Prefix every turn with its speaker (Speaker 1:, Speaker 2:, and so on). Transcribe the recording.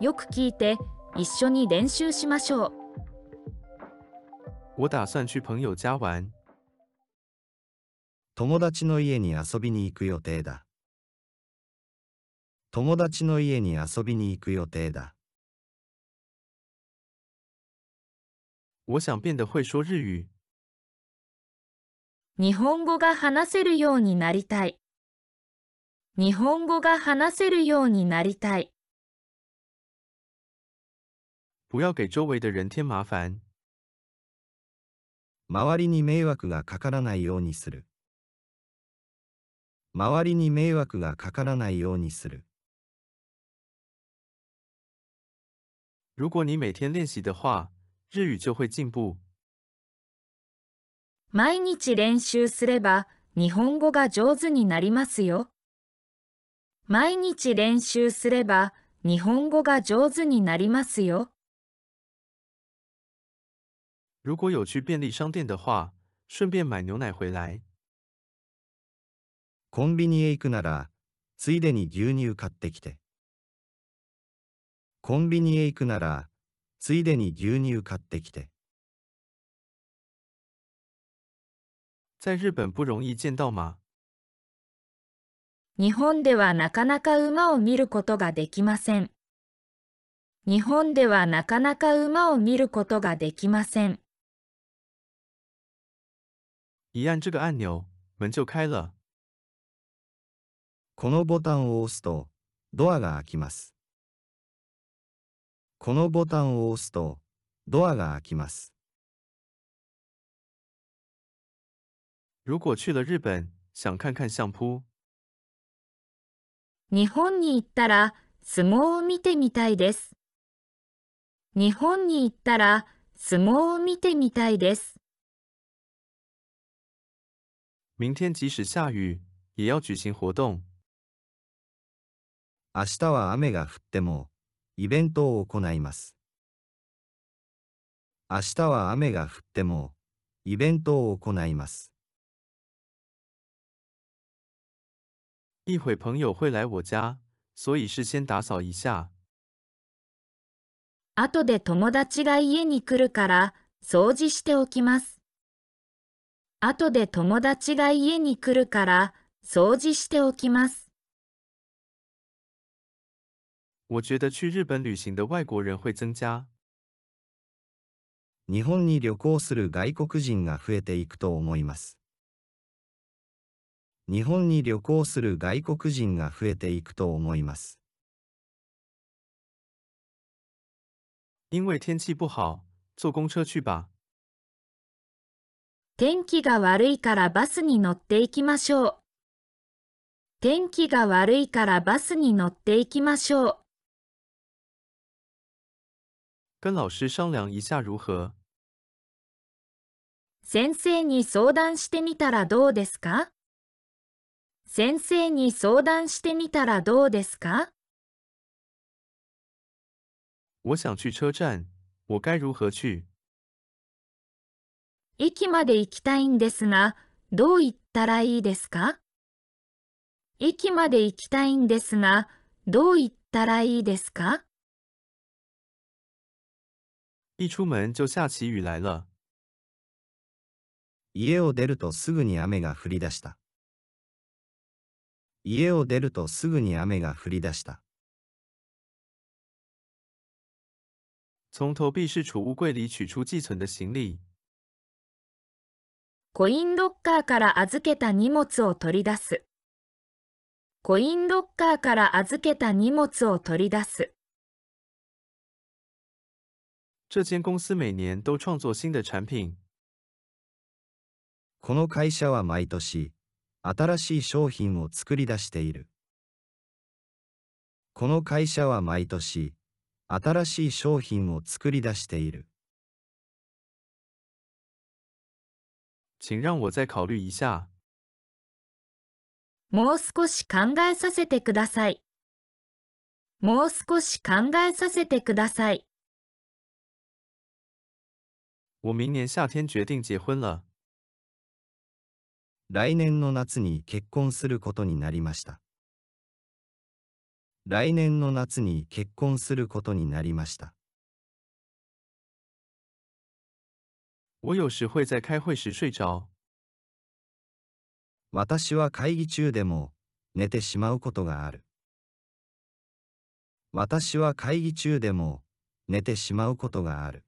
Speaker 1: よく聞いて一緒に練習しましょう。
Speaker 2: 我打算去朋友家玩。
Speaker 3: 友達の家に遊びに行く予定だ。友達の家に遊びに行く予定だ。
Speaker 2: 我想变得会说日语。
Speaker 1: 日本語が話せるようになりたい。日本語が話せるようになりたい。
Speaker 2: 不要给周围的人添麻烦。
Speaker 3: 周りに迷惑がかからないようにする。周りに迷惑がかからないようにする。
Speaker 2: 如果你每天练习的话，日语就会进步。
Speaker 1: 毎日練習すれば日本語が上手になりますよ。毎日練習すれば日本語が上手になりますよ。
Speaker 2: 如果有去便利商店的话，顺便买牛奶回来。
Speaker 3: コンビニへ行くなら、ついでに牛乳買ってきて。コンビニへ行くなら、ついでに牛乳買ってきて。
Speaker 2: 在日本不容易见到马。
Speaker 1: 日本ではなかなか馬を見ることができません。日本ではなかなか馬を見ることができません。
Speaker 2: 一按这个按钮，门就开了。
Speaker 3: このボタンを押すと、ドアが開きます。このボタンを押すと、ドアが開きます。
Speaker 2: 如果去了日本，想看看相扑。
Speaker 1: 日本に行ったら相撲を見てみたいです。日本に行ったら相撲を見てみたいです。
Speaker 2: 明天即使下雨，也要举行活动。
Speaker 3: 明日は雨が降っても、イベントを行います。明日は雨が降っても、イベントを行います。
Speaker 2: 一会朋友会来我家，所以事先打扫一下。
Speaker 1: 後で友達が家に来るから掃除しておきます。後で友達が家に来るから掃除しておきます。
Speaker 2: 我觉得去日本旅行的外国人会增加。
Speaker 3: 日本に旅行する外国人が増えていくと思います。日本に旅行する外国人が増えていくと思います。
Speaker 2: 因为天气不好，坐公车去吧。
Speaker 1: 天気が悪いからバスに乗っていきましょう。天気が悪いからバスに乗っていきましょう。
Speaker 2: 跟老师商量一下如何？
Speaker 1: 先生に相談してみたらどうですか？先生に相談してみたらどうですか？
Speaker 2: 我想去车站，我该如何去？
Speaker 1: 駅まで行きたいんですが、どう行ったらいいですか？駅まで行きたいんですが、どう行ったらいいですか？
Speaker 2: 一出门就下起雨来了。
Speaker 3: 家を出るとすぐに雨が降り出した。家を出るとすぐに雨が降り出した。
Speaker 2: 从投币式储物柜里取出寄存的行李。
Speaker 1: コインロッカーから預けた荷物を取り出す。コインロッカーから預けた荷物を取り出す。
Speaker 2: 这间公司每年都创作新的产品。
Speaker 3: この会社は毎年、新しい商品を作り出している。この会社は毎年、新しい商品を作り出している。
Speaker 2: 请让我再考虑一下。
Speaker 1: もう少し考えさせてください。もう少し考えさせてください。
Speaker 2: 我明年夏天决定结婚了。
Speaker 3: 来年の夏に結婚することになりました。来年の夏に結婚することになりました。
Speaker 2: 我有时会在开会时睡着。
Speaker 3: 私は会議中でも寝てしまうことがある。私は会議中でも寝てしまうことがある。